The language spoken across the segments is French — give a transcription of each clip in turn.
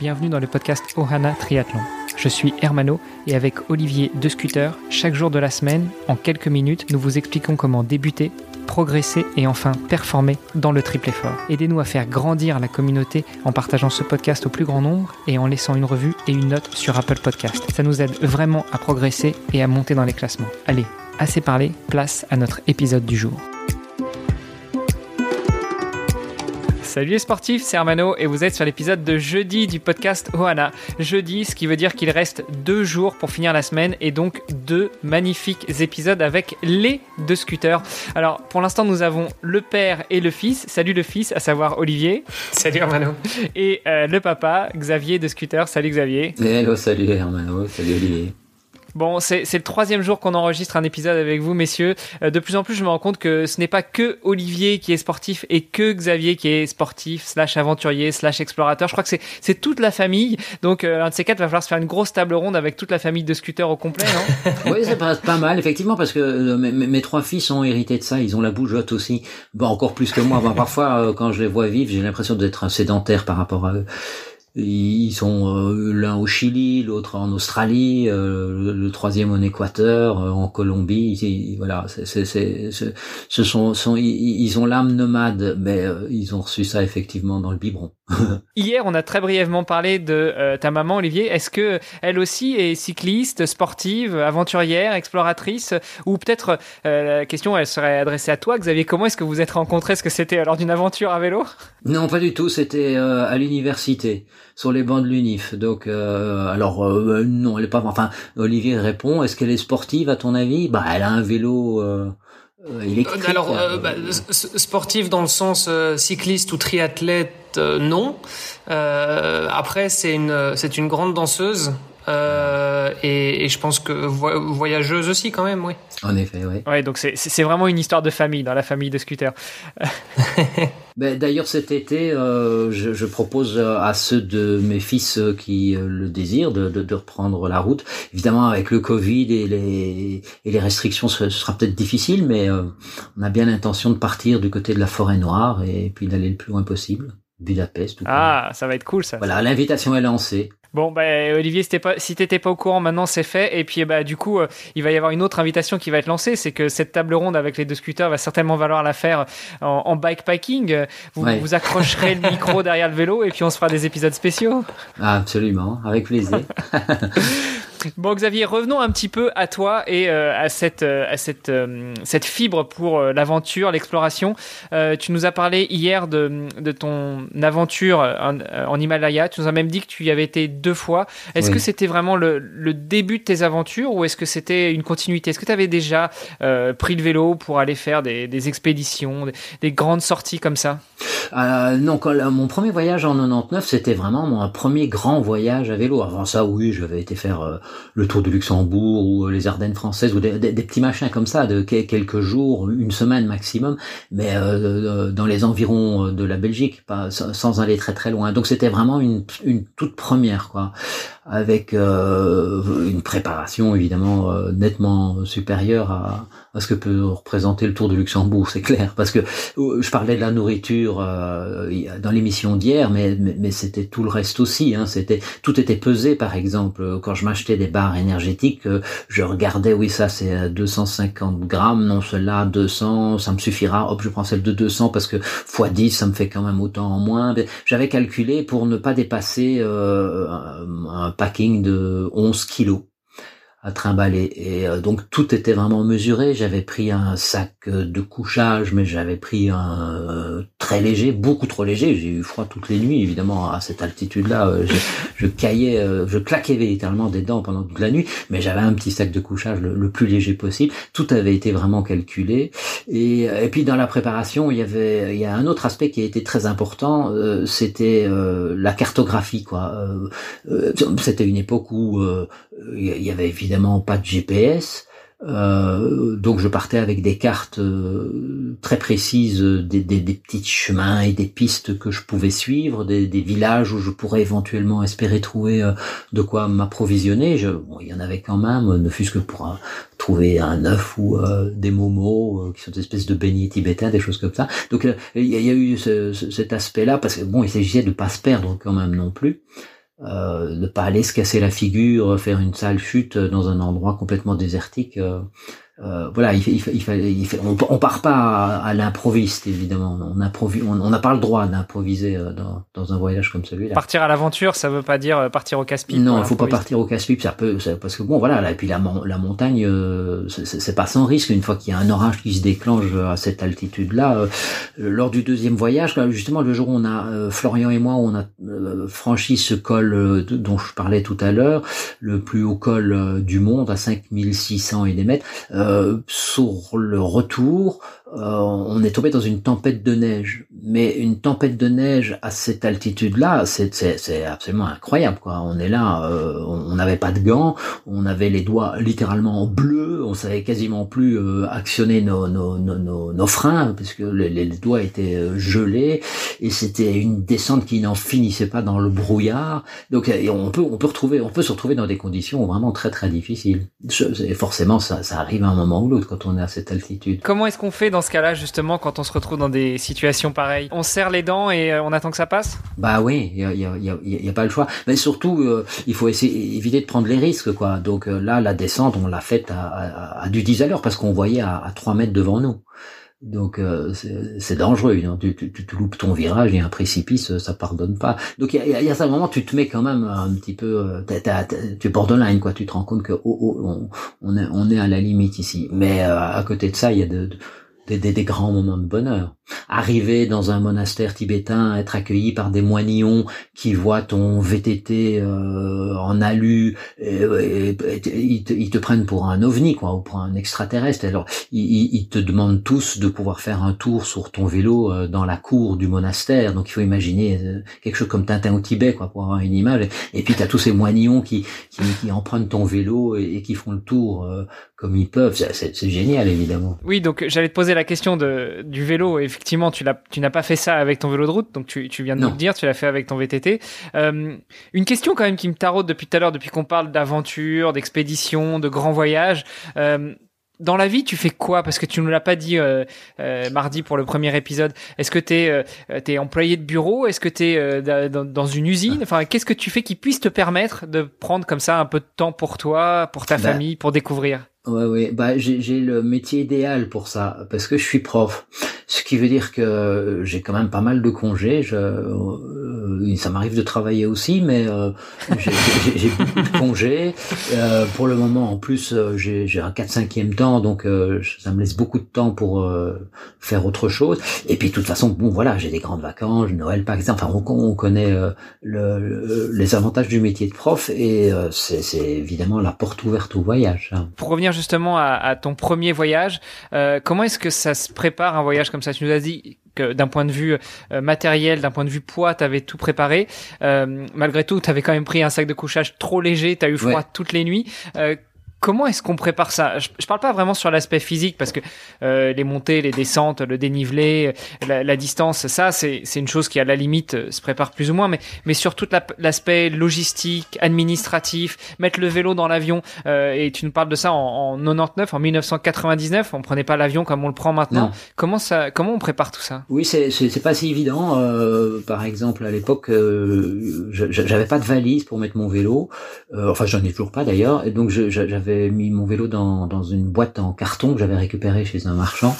bienvenue dans le podcast Ohana Triathlon. Je suis Hermano et avec Olivier de Scooter, chaque jour de la semaine, en quelques minutes, nous vous expliquons comment débuter, progresser et enfin performer dans le triple effort. Aidez-nous à faire grandir la communauté en partageant ce podcast au plus grand nombre et en laissant une revue et une note sur Apple Podcast. Ça nous aide vraiment à progresser et à monter dans les classements. Allez, assez parlé, place à notre épisode du jour. Salut les sportifs, c'est Hermano et vous êtes sur l'épisode de jeudi du podcast Ohana. Jeudi, ce qui veut dire qu'il reste deux jours pour finir la semaine et donc deux magnifiques épisodes avec les deux scooters. Alors pour l'instant, nous avons le père et le fils. Salut le fils, à savoir Olivier. Salut Hermano. Et euh, le papa, Xavier de Scooter. Salut Xavier. Hello, salut Hermano, salut Olivier. Bon, c'est le troisième jour qu'on enregistre un épisode avec vous, messieurs. Euh, de plus en plus, je me rends compte que ce n'est pas que Olivier qui est sportif et que Xavier qui est sportif, slash aventurier, slash explorateur. Je crois que c'est toute la famille. Donc, euh, un de ces quatre, va falloir se faire une grosse table ronde avec toute la famille de scooters au complet, non? Oui, c'est pas, pas mal, effectivement, parce que euh, mes, trois fils ont hérité de ça. Ils ont la bougeotte aussi. Bon, encore plus que moi. Bon, parfois, quand je les vois vivre, j'ai l'impression d'être un sédentaire par rapport à eux. Ils sont euh, l'un au Chili, l'autre en Australie, euh, le, troisième en Équateur, euh, en Colombie. voilà, c'est, c'est, ce sont, sont, ils ont l'âme nomade, mais ils ont reçu ça effectivement dans le biberon. Hier, on a très brièvement parlé de ta maman Olivier. Est-ce que elle aussi est cycliste, sportive, aventurière, exploratrice, ou peut-être la question elle serait adressée à toi, Xavier. Comment est-ce que vous êtes rencontrés? Est-ce que c'était lors d'une aventure à vélo? Non, pas du tout. C'était à l'université sur les bancs de l'UNIF. Donc, euh, alors euh, non, elle est pas. Enfin, Olivier répond. Est-ce qu'elle est sportive à ton avis? Bah, elle a un vélo. Euh, électrique. Alors, bah, sportive dans le sens cycliste ou triathlète, non. après, c'est une, c'est une grande danseuse. Euh, et, et, je pense que voyageuse aussi quand même, oui. En effet, oui. Ouais, donc c'est vraiment une histoire de famille dans la famille de Scooter. ben, D'ailleurs, cet été, euh, je, je, propose à ceux de mes fils qui euh, le désirent de, de, de, reprendre la route. Évidemment, avec le Covid et les, et les restrictions, ce sera peut-être difficile, mais euh, on a bien l'intention de partir du côté de la forêt noire et puis d'aller le plus loin possible. Budapest. ah, ça va être cool ça. Voilà, l'invitation est lancée. Bon, bah, Olivier, si pas, si t'étais pas au courant, maintenant c'est fait. Et puis, bah, du coup, euh, il va y avoir une autre invitation qui va être lancée. C'est que cette table ronde avec les deux scooters va certainement valoir la faire en, en bikepacking. Vous, vous accrocherez le micro derrière le vélo et puis on se fera des épisodes spéciaux. Ah, absolument, avec plaisir. Bon Xavier, revenons un petit peu à toi et euh, à cette euh, à cette euh, cette fibre pour l'aventure, l'exploration. tu nous as parlé hier de, de ton aventure en, Himalaya. Tu nous as même dit que tu y avais été deux fois. Est-ce que c'était vraiment le, le, début de tes aventures ou est-ce que c'était une continuité? Est-ce que tu avais déjà pris le vélo pour aller faire des, des expéditions, des, grandes sorties comme ça? Non, quand, mon premier voyage en 99, c'était vraiment mon premier grand voyage à vélo. Avant ça, oui, j'avais été faire le Tour du Luxembourg ou les Ardennes françaises ou des, petits machins comme ça de quelques jours, une semaine maximum, mais euh, dans les environs de la Belgique, sans aller très très loin. Donc c'était vraiment une, une toute première quoi avec euh, une préparation évidemment euh, nettement supérieure à, à, ce que peut représenter le Tour de Luxembourg, c'est clair. Parce que euh, je parlais de la nourriture dans l'émission d'hier, mais, mais, c'était tout le reste aussi. Hein, c'était tout était pesé, par exemple, quand je m'achetais des barres énergétiques, je regardais, oui ça c'est 250 grammes, non celle-là 200, ça me suffira. Hop, je prends celle de 200 parce que x 10 ça me fait quand même autant en moins. J'avais calculé pour ne pas dépasser un packing de 11 kilos à trimballer. Et euh, donc tout était vraiment mesuré. J'avais pris un sac euh, de couchage mais j'avais pris un euh, très léger beaucoup trop léger. J'ai eu froid toutes les nuits évidemment à cette altitude là je, caillais je claquais littéralement des dents pendant toute la nuit mais j'avais un petit sac de couchage le, plus léger possible. Tout avait été vraiment calculé. Et, et puis dans la préparation il y avait il y a un autre aspect qui a été très important c'était la cartographie quoi. C'était une époque où il y avait évidemment pas de GPS. Euh, donc je partais avec des cartes euh, très précises, des, petits chemins et des pistes que je pouvais suivre, des, villages où je pourrais éventuellement espérer trouver euh, de quoi m'approvisionner. Bon, il y en avait quand même, ne fût-ce que pour trouver un œuf ou des momos qui sont des espèces de beignets tibétains, des choses comme ça. Donc il y, a eu ce, cet aspect-là parce que bon, il s'agissait de pas se perdre quand même non plus. Euh, ne pas aller se casser la figure, faire une sale chute dans un endroit complètement désertique. Euh, voilà, il, il, il, il on, on, part pas à, l'improviste évidemment. On improvise, on n'a pas le droit d'improviser euh, dans, dans, un voyage comme celui-là. Partir à l'aventure, ça veut pas dire euh, partir au casse-pipe. Non, il faut pas partir au casse-pipe. Ça peut, ça, parce que bon, voilà. Là, et puis la, la montagne, c'est pas sans risque. Une fois qu'il y a un orage qui se déclenche à cette altitude-là, lors du deuxième voyage, justement le jour où on a Florian et moi, on a franchi ce col dont je parlais tout à l'heure, le plus haut col du monde à 5600 et des mètres. Euh, sur le retour, on est tombé dans une tempête de neige. Mais une tempête de neige à cette altitude-là, c'est absolument incroyable. Quoi. On est là, euh, on n'avait pas de gants, on avait les doigts littéralement en bleu, on savait quasiment plus euh, actionner nos, nos, nos, nos, freins puisque les, les doigts étaient gelés et c'était une descente qui n'en finissait pas dans le brouillard. Donc on peut on peut retrouver on peut se retrouver dans des conditions vraiment très très difficiles. Et forcément ça, ça arrive à un moment ou l'autre quand on est à cette altitude. Comment est-ce qu'on fait dans ce cas-là, justement, quand on se retrouve dans des situations pareilles On serre les dents et euh, on attend que ça passe? Bah oui, il y a, y, a, y a, pas le choix. Mais surtout, euh, il faut essayer éviter de prendre les risques, quoi. Donc euh, là, la descente, on l'a faite à, à, à, du 10 à l'heure parce qu'on voyait à, à 3 mètres devant nous. Donc c'est dangereux, hein. tu, tu, tu, loupes ton virage et un précipice, ça pardonne pas. Donc il y a, y a, ça moment, tu te mets quand même un petit peu, tu es borderline quoi, tu te rends compte que oh, oh, on, on, est, on est à la limite ici. Mais à côté de ça, il y a de, de des, des, des, grands moments de bonheur. Arriver dans un monastère tibétain, être accueilli par des moignons qui voient ton VTT euh, en alu, et, ils, te, ils, te, prennent pour un ovni, quoi, ou pour un extraterrestre. Alors, ils, ils, te demandent tous de pouvoir faire un tour sur ton vélo euh, dans la cour du monastère. Donc, il faut imaginer euh, quelque chose comme Tintin au Tibet, quoi, pour avoir une image. Et, puis, tu as tous ces moignons qui, qui, qui empruntent ton vélo et, qui font le tour euh, comme ils peuvent. C'est génial, évidemment. Oui, donc j'allais te poser la question de, du vélo. Effectivement, tu l'as, tu n'as pas fait ça avec ton vélo de route, donc tu, tu viens de nous le dire, tu l'as fait avec ton VTT. Euh, une question quand même qui me taraude depuis tout à l'heure, depuis qu'on parle d'aventure, d'expédition, de grands voyages. Euh, dans la vie, tu fais quoi? Parce que tu ne l'as pas dit euh, euh, mardi pour le premier épisode. Est-ce que tu es, euh, employé de bureau? Est-ce que tu es euh, dans, dans, une usine? Enfin, qu'est-ce que tu fais qui puisse te permettre de prendre comme ça un peu de temps pour toi, pour ta bah, famille, pour découvrir? Ouais, ouais. Bah, j'ai le métier idéal pour ça parce que je suis prof, ce qui veut dire que j'ai quand même pas mal de congés. Je, euh, ça m'arrive de travailler aussi, mais euh, j'ai beaucoup de congés. Euh, pour le moment, en plus, euh, j'ai un 4-5e temps, donc euh, ça me laisse beaucoup de temps pour faire autre chose. Et puis, de toute façon, bon, voilà, j'ai des grandes vacances, Noël, par exemple. Enfin, on, on connaît le, les avantages du métier de prof et c'est évidemment la porte ouverte au voyage. Hein. Pour revenir justement à, à ton premier voyage, euh, comment est-ce que ça se prépare un voyage comme ça Tu nous as dit que d'un point de vue euh, matériel, d'un point de vue poids, tu avais tout préparé. Euh, malgré tout, tu avais quand même pris un sac de couchage trop léger, tu as eu froid toutes les nuits. Comment est-ce qu'on prépare ça? Je, je, parle pas vraiment sur l'aspect physique parce que euh, les montées, les descentes, le dénivelé, la, la distance, ça c'est une chose qui à la limite se prépare plus ou moins, mais mais sur tout l'aspect logistique, administratif, mettre le vélo dans l'avion. Euh, et tu nous parles de ça en, en 99, en 1999, on prenait pas l'avion comme on le prend maintenant. Non. Comment ça, comment on prépare tout ça? Oui, c'est c'est pas si évident. Euh, par exemple, à l'époque, euh, j'avais pas de valise pour mettre mon vélo. Euh, enfin, j'en ai toujours pas d'ailleurs, et donc j'avais mis mon vélo dans, dans une boîte en carton que j'avais récupéré chez un marchand.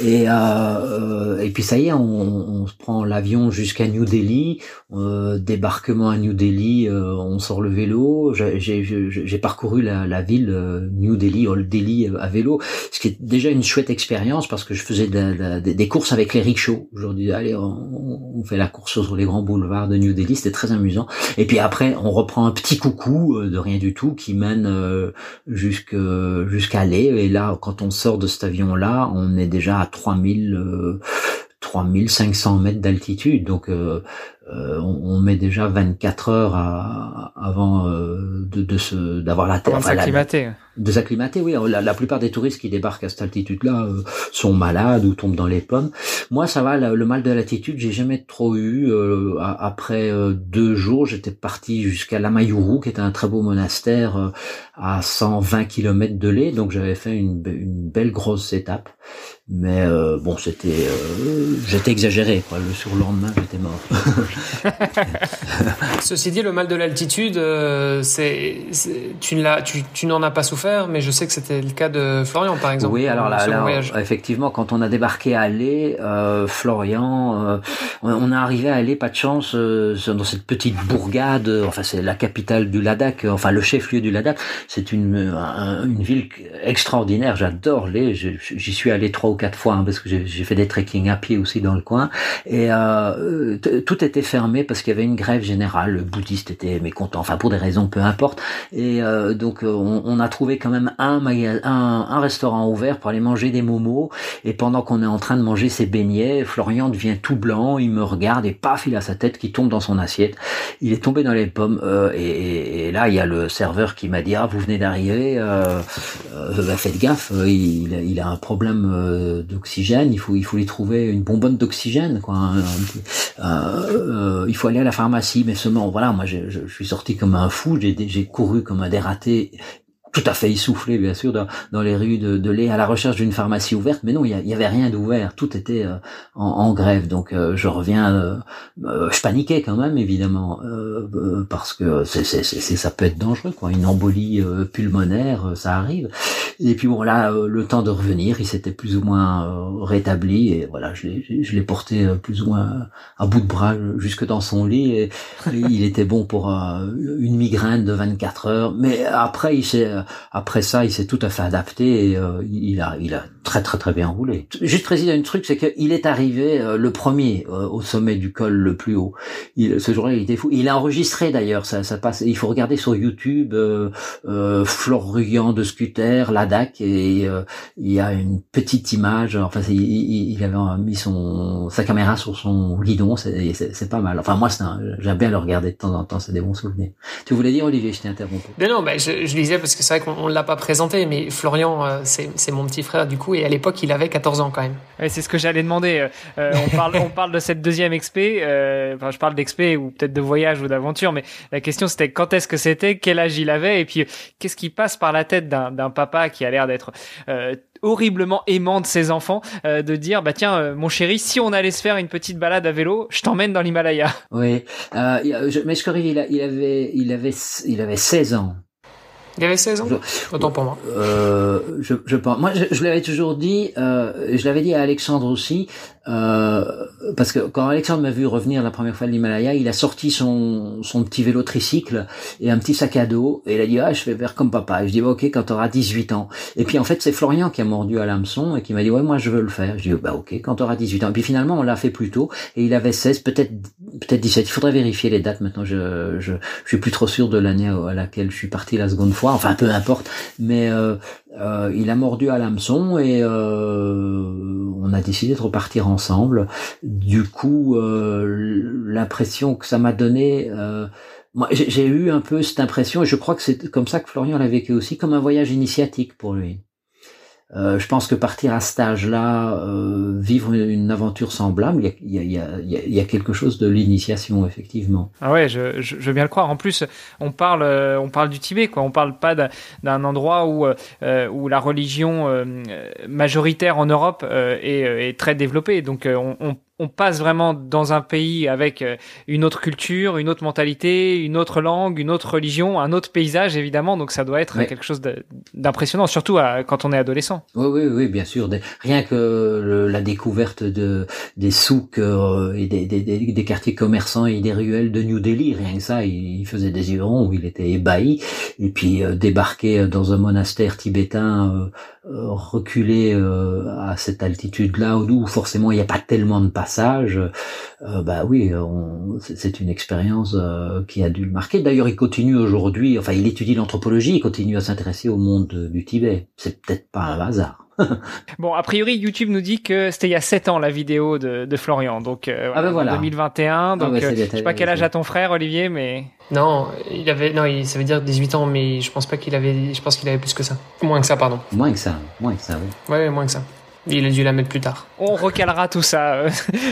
Et, euh, et puis ça y est, on, on se prend l'avion jusqu'à New Delhi, euh, débarquement à New Delhi, euh, on sort le vélo. J'ai parcouru la, la ville euh, New Delhi, Old Delhi euh, à vélo, ce qui est déjà une chouette expérience parce que je faisais de, de, des courses avec les rickshaws. Disais allez, on, on, fait la course sur les grands boulevards de New Delhi, c'était très amusant. Et puis après, on reprend un petit coucou de rien du tout qui mène jusqu'à jusqu'à Et là, quand on sort de cet avion-là, on est déjà à 3000 euh, 3500 mètres d'altitude. Donc euh, euh, on, on, met déjà 24 heures à, avant euh, de, de se d'avoir la terre. Enfin, s'acclimater. De s'acclimater, oui. La, la, plupart des touristes qui débarquent à cette altitude-là euh, sont malades ou tombent dans les pommes. Moi, ça va. Le, mal de l'altitude, j'ai jamais trop eu. Euh, après euh, deux jours, j'étais parti jusqu'à Lamayuru, qui est un très beau monastère à 120 km de lait. Donc, j'avais fait une, une, belle grosse étape. Mais bon, c'était, j'étais exagéré. Quoi. Le surlendemain, j'étais mort. Ceci dit, le mal de l'altitude, euh, c'est, tu, l'as, tu, tu n'en as pas souffert, mais je sais que c'était le cas de Florian, par exemple. Oui, alors là, effectivement, quand on a débarqué à Alais, euh, Florian, euh, on, est arrivé à Alais, pas de chance, euh, dans cette petite bourgade. Enfin, c'est la capitale du Ladakh, enfin le chef-lieu du Ladakh. C'est une une ville extraordinaire. J'adore les. J'y suis allé trois ou quatre fois hein, parce que j'ai fait des trekking à pied aussi dans le coin. Et euh, tout était fermé parce qu'il y avait une grève générale. Le bouddhiste était mécontent, enfin pour des raisons peu importe. Et euh, donc euh, on, on, a trouvé quand même un, un, un restaurant ouvert pour aller manger des momos. Et pendant qu'on est en train de manger ses beignets, Florian devient tout blanc. Il me regarde et paf, il a sa tête qui tombe dans son assiette. Il est tombé dans les pommes. Euh, et, et, là, il y a le serveur qui m'a dit ah vous venez d'arriver. Euh, bah, faites gaffe. Il, il, a un problème d'oxygène. Il faut il faut lui trouver une bonbonne d'oxygène quoi. Euh, il faut aller à la pharmacie, mais seulement, voilà, moi je, je, je suis sorti comme un fou, j'ai couru comme un dératé tout à fait essoufflé, bien sûr, dans, dans les rues de, de Lé, à la recherche d'une pharmacie ouverte. Mais non, il y, avait rien d'ouvert. Tout était euh, en, en, grève. Donc, euh, je reviens. Euh, je paniquais quand même, évidemment, parce que c'est, c'est, c'est, ça peut être dangereux, quoi. Une embolie pulmonaire, ça arrive. Et puis bon, là, le temps de revenir, il s'était plus ou moins rétabli. Et voilà, je l'ai, je l'ai porté plus ou moins à bout de bras jusque dans son lit. Et, il était bon pour une migraine de 24 heures. Mais après, il s'est après ça, il s'est tout à fait adapté et euh, il a, il a très très très bien roulé. Juste préciser un truc, c'est qu'il est arrivé euh, le premier euh, au sommet du col le plus haut. Il, ce jour-là, il était fou. Il a enregistré d'ailleurs, ça, ça passe. Il faut regarder sur YouTube euh, euh Flore de scooter, Ladak, et il y a une petite image. Enfin, il, il, avait mis son sa caméra sur son guidon, c'est pas mal. Enfin, moi, j'aime bien le regarder de temps en temps, c'est des bons souvenirs. Tu voulais dire, Olivier, je t'ai interrompu. Non, non, ben, je, je disais parce que c'est vrai qu'on l'a pas présenté, mais Florian, c'est mon petit frère du coup et à l'époque, il avait 14 ans quand même. c'est ce que j'allais demander. Euh, euh, on, parle, on parle de cette deuxième expé. Euh, enfin, je parle d'expé ou peut-être de voyage ou d'aventure, mais la question c'était quand est-ce que c'était, quel âge il avait, et puis qu'est-ce qui passe par la tête d'un papa qui a l'air d'être horriblement aimant de ses enfants de dire bah tiens mon chéri si on allait se faire une petite balade à vélo je t'emmène dans l'Himalaya oui mais je crois il, il avait il avait il avait 16 ans il avait 16 ans Autant pour moi. Euh, je, je pense. Moi, je, je l'avais toujours dit, euh, je l'avais dit à Alexandre aussi, euh, parce que quand Alexandre m'a vu revenir la première fois de l'Himalaya, il a sorti son, son petit vélo tricycle et un petit sac à dos, et il a dit, ah, je vais faire comme papa. Et je dis, bah, ok, quand tu auras 18 ans. Et puis, en fait, c'est Florian qui a mordu à l'hameçon et qui m'a dit, ouais, moi, je veux le faire. Je dis, bah, ok, quand tu auras 18 ans. Et puis, finalement, on l'a fait plus tôt, et il avait 16, peut-être, peut-être 17. Il faudrait vérifier les dates maintenant. Je, je, je suis plus trop sûr de l'année à laquelle je suis parti la seconde fois enfin peu importe, mais euh, euh, il a mordu à l'hameçon et euh, on a décidé de repartir ensemble. Du coup, l'impression que ça m'a donné, moi j'ai eu un peu cette impression et je crois que c'est comme ça que Florian l'a vécu aussi, comme un voyage initiatique pour lui. Euh, je pense que partir à cet âge-là, euh, vivre une, aventure semblable, il y a, y, a, y, a, y a, quelque chose de l'initiation effectivement. Ah ouais, je, je, je, veux bien le croire. En plus, on parle, euh, on parle du Tibet, quoi. On parle pas d'un endroit où euh, où la religion euh, majoritaire en Europe est, est, très développée. Donc on, on on passe vraiment dans un pays avec euh, une autre culture, une autre mentalité, une autre langue, une autre religion, un autre paysage évidemment. Donc ça doit être quelque chose d'impressionnant, surtout quand on est adolescent. Oui, oui, oui, bien sûr. Rien que la découverte de des souks euh, et des, des, des, quartiers commerçants et des ruelles de New Delhi, rien que ça, il, faisait des yeux ronds, il était ébahi. Et puis euh, débarquer dans un monastère tibétain reculé à cette altitude-là, où forcément il n'y a pas tellement de passage, euh, bah oui, c'est une expérience euh, qui a dû le marquer. D'ailleurs, il continue aujourd'hui, enfin, il étudie l'anthropologie, il continue à s'intéresser au monde du Tibet. C'est peut-être pas un hasard. bon, a priori, YouTube nous dit que c'était il y a 7 ans la vidéo de, de Florian, donc euh, ah ben voilà. 2021. Donc, ah je sais pas quel âge a ton frère, Olivier, mais non, il avait non, il, ça veut dire 18 ans, mais je pense pas qu'il avait, je pense qu'il avait plus que ça, moins que ça, pardon. Moins que ça, moins que ça, oui. Ouais, moins que ça. Il a dû la mettre plus tard. On recalera tout ça.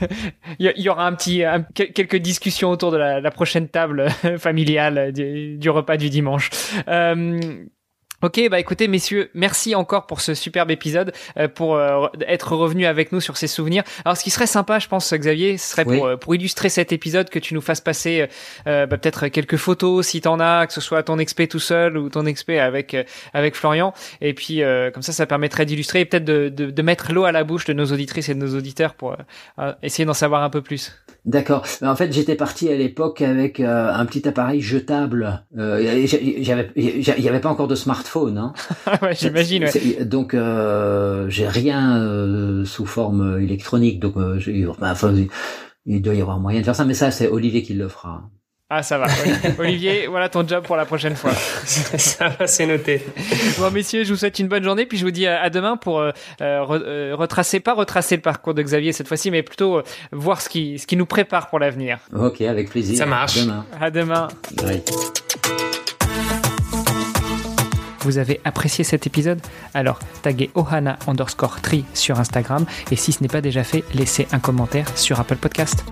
il y aura un petit, quelques discussions autour de la, prochaine table familiale du, repas du dimanche. Euh, Ok, bah écoutez messieurs, merci encore pour ce superbe épisode, euh, pour euh, être revenu avec nous sur ces souvenirs. Alors ce qui serait sympa, je pense Xavier, ce serait pour, euh, pour illustrer cet épisode que tu nous fasses passer bah, peut-être quelques photos si t'en as, que ce soit ton expé tout seul ou ton expé avec avec Florian. Et puis comme ça, ça permettrait d'illustrer et peut-être de, de, de, mettre l'eau à la bouche de nos auditrices et de nos auditeurs pour essayer d'en savoir un peu plus. D'accord. En fait, j'étais parti à l'époque avec un petit appareil jetable. J'avais, il y avait pas encore de smartphone. Hein. ouais, J'imagine. Ouais. Donc euh, j'ai rien euh, sous forme électronique. Donc euh, enfin, il doit y avoir moyen de faire ça. Mais ça, c'est Olivier qui le fera. Ah, ça va. Olivier, voilà ton job pour la prochaine fois. ça va, c'est noté. Bon, messieurs, je vous souhaite une bonne journée, puis je vous dis à, demain pour euh, euh, retracer, pas retracer le parcours de Xavier cette fois-ci, mais plutôt euh, voir ce qui, ce qui nous prépare pour l'avenir. Ok, avec plaisir. Ça marche. À demain. À demain. Oui. Vous avez apprécié cet épisode? Alors taguez ohana underscore tri sur Instagram et si ce n'est pas déjà fait, laissez un commentaire sur Apple Podcast.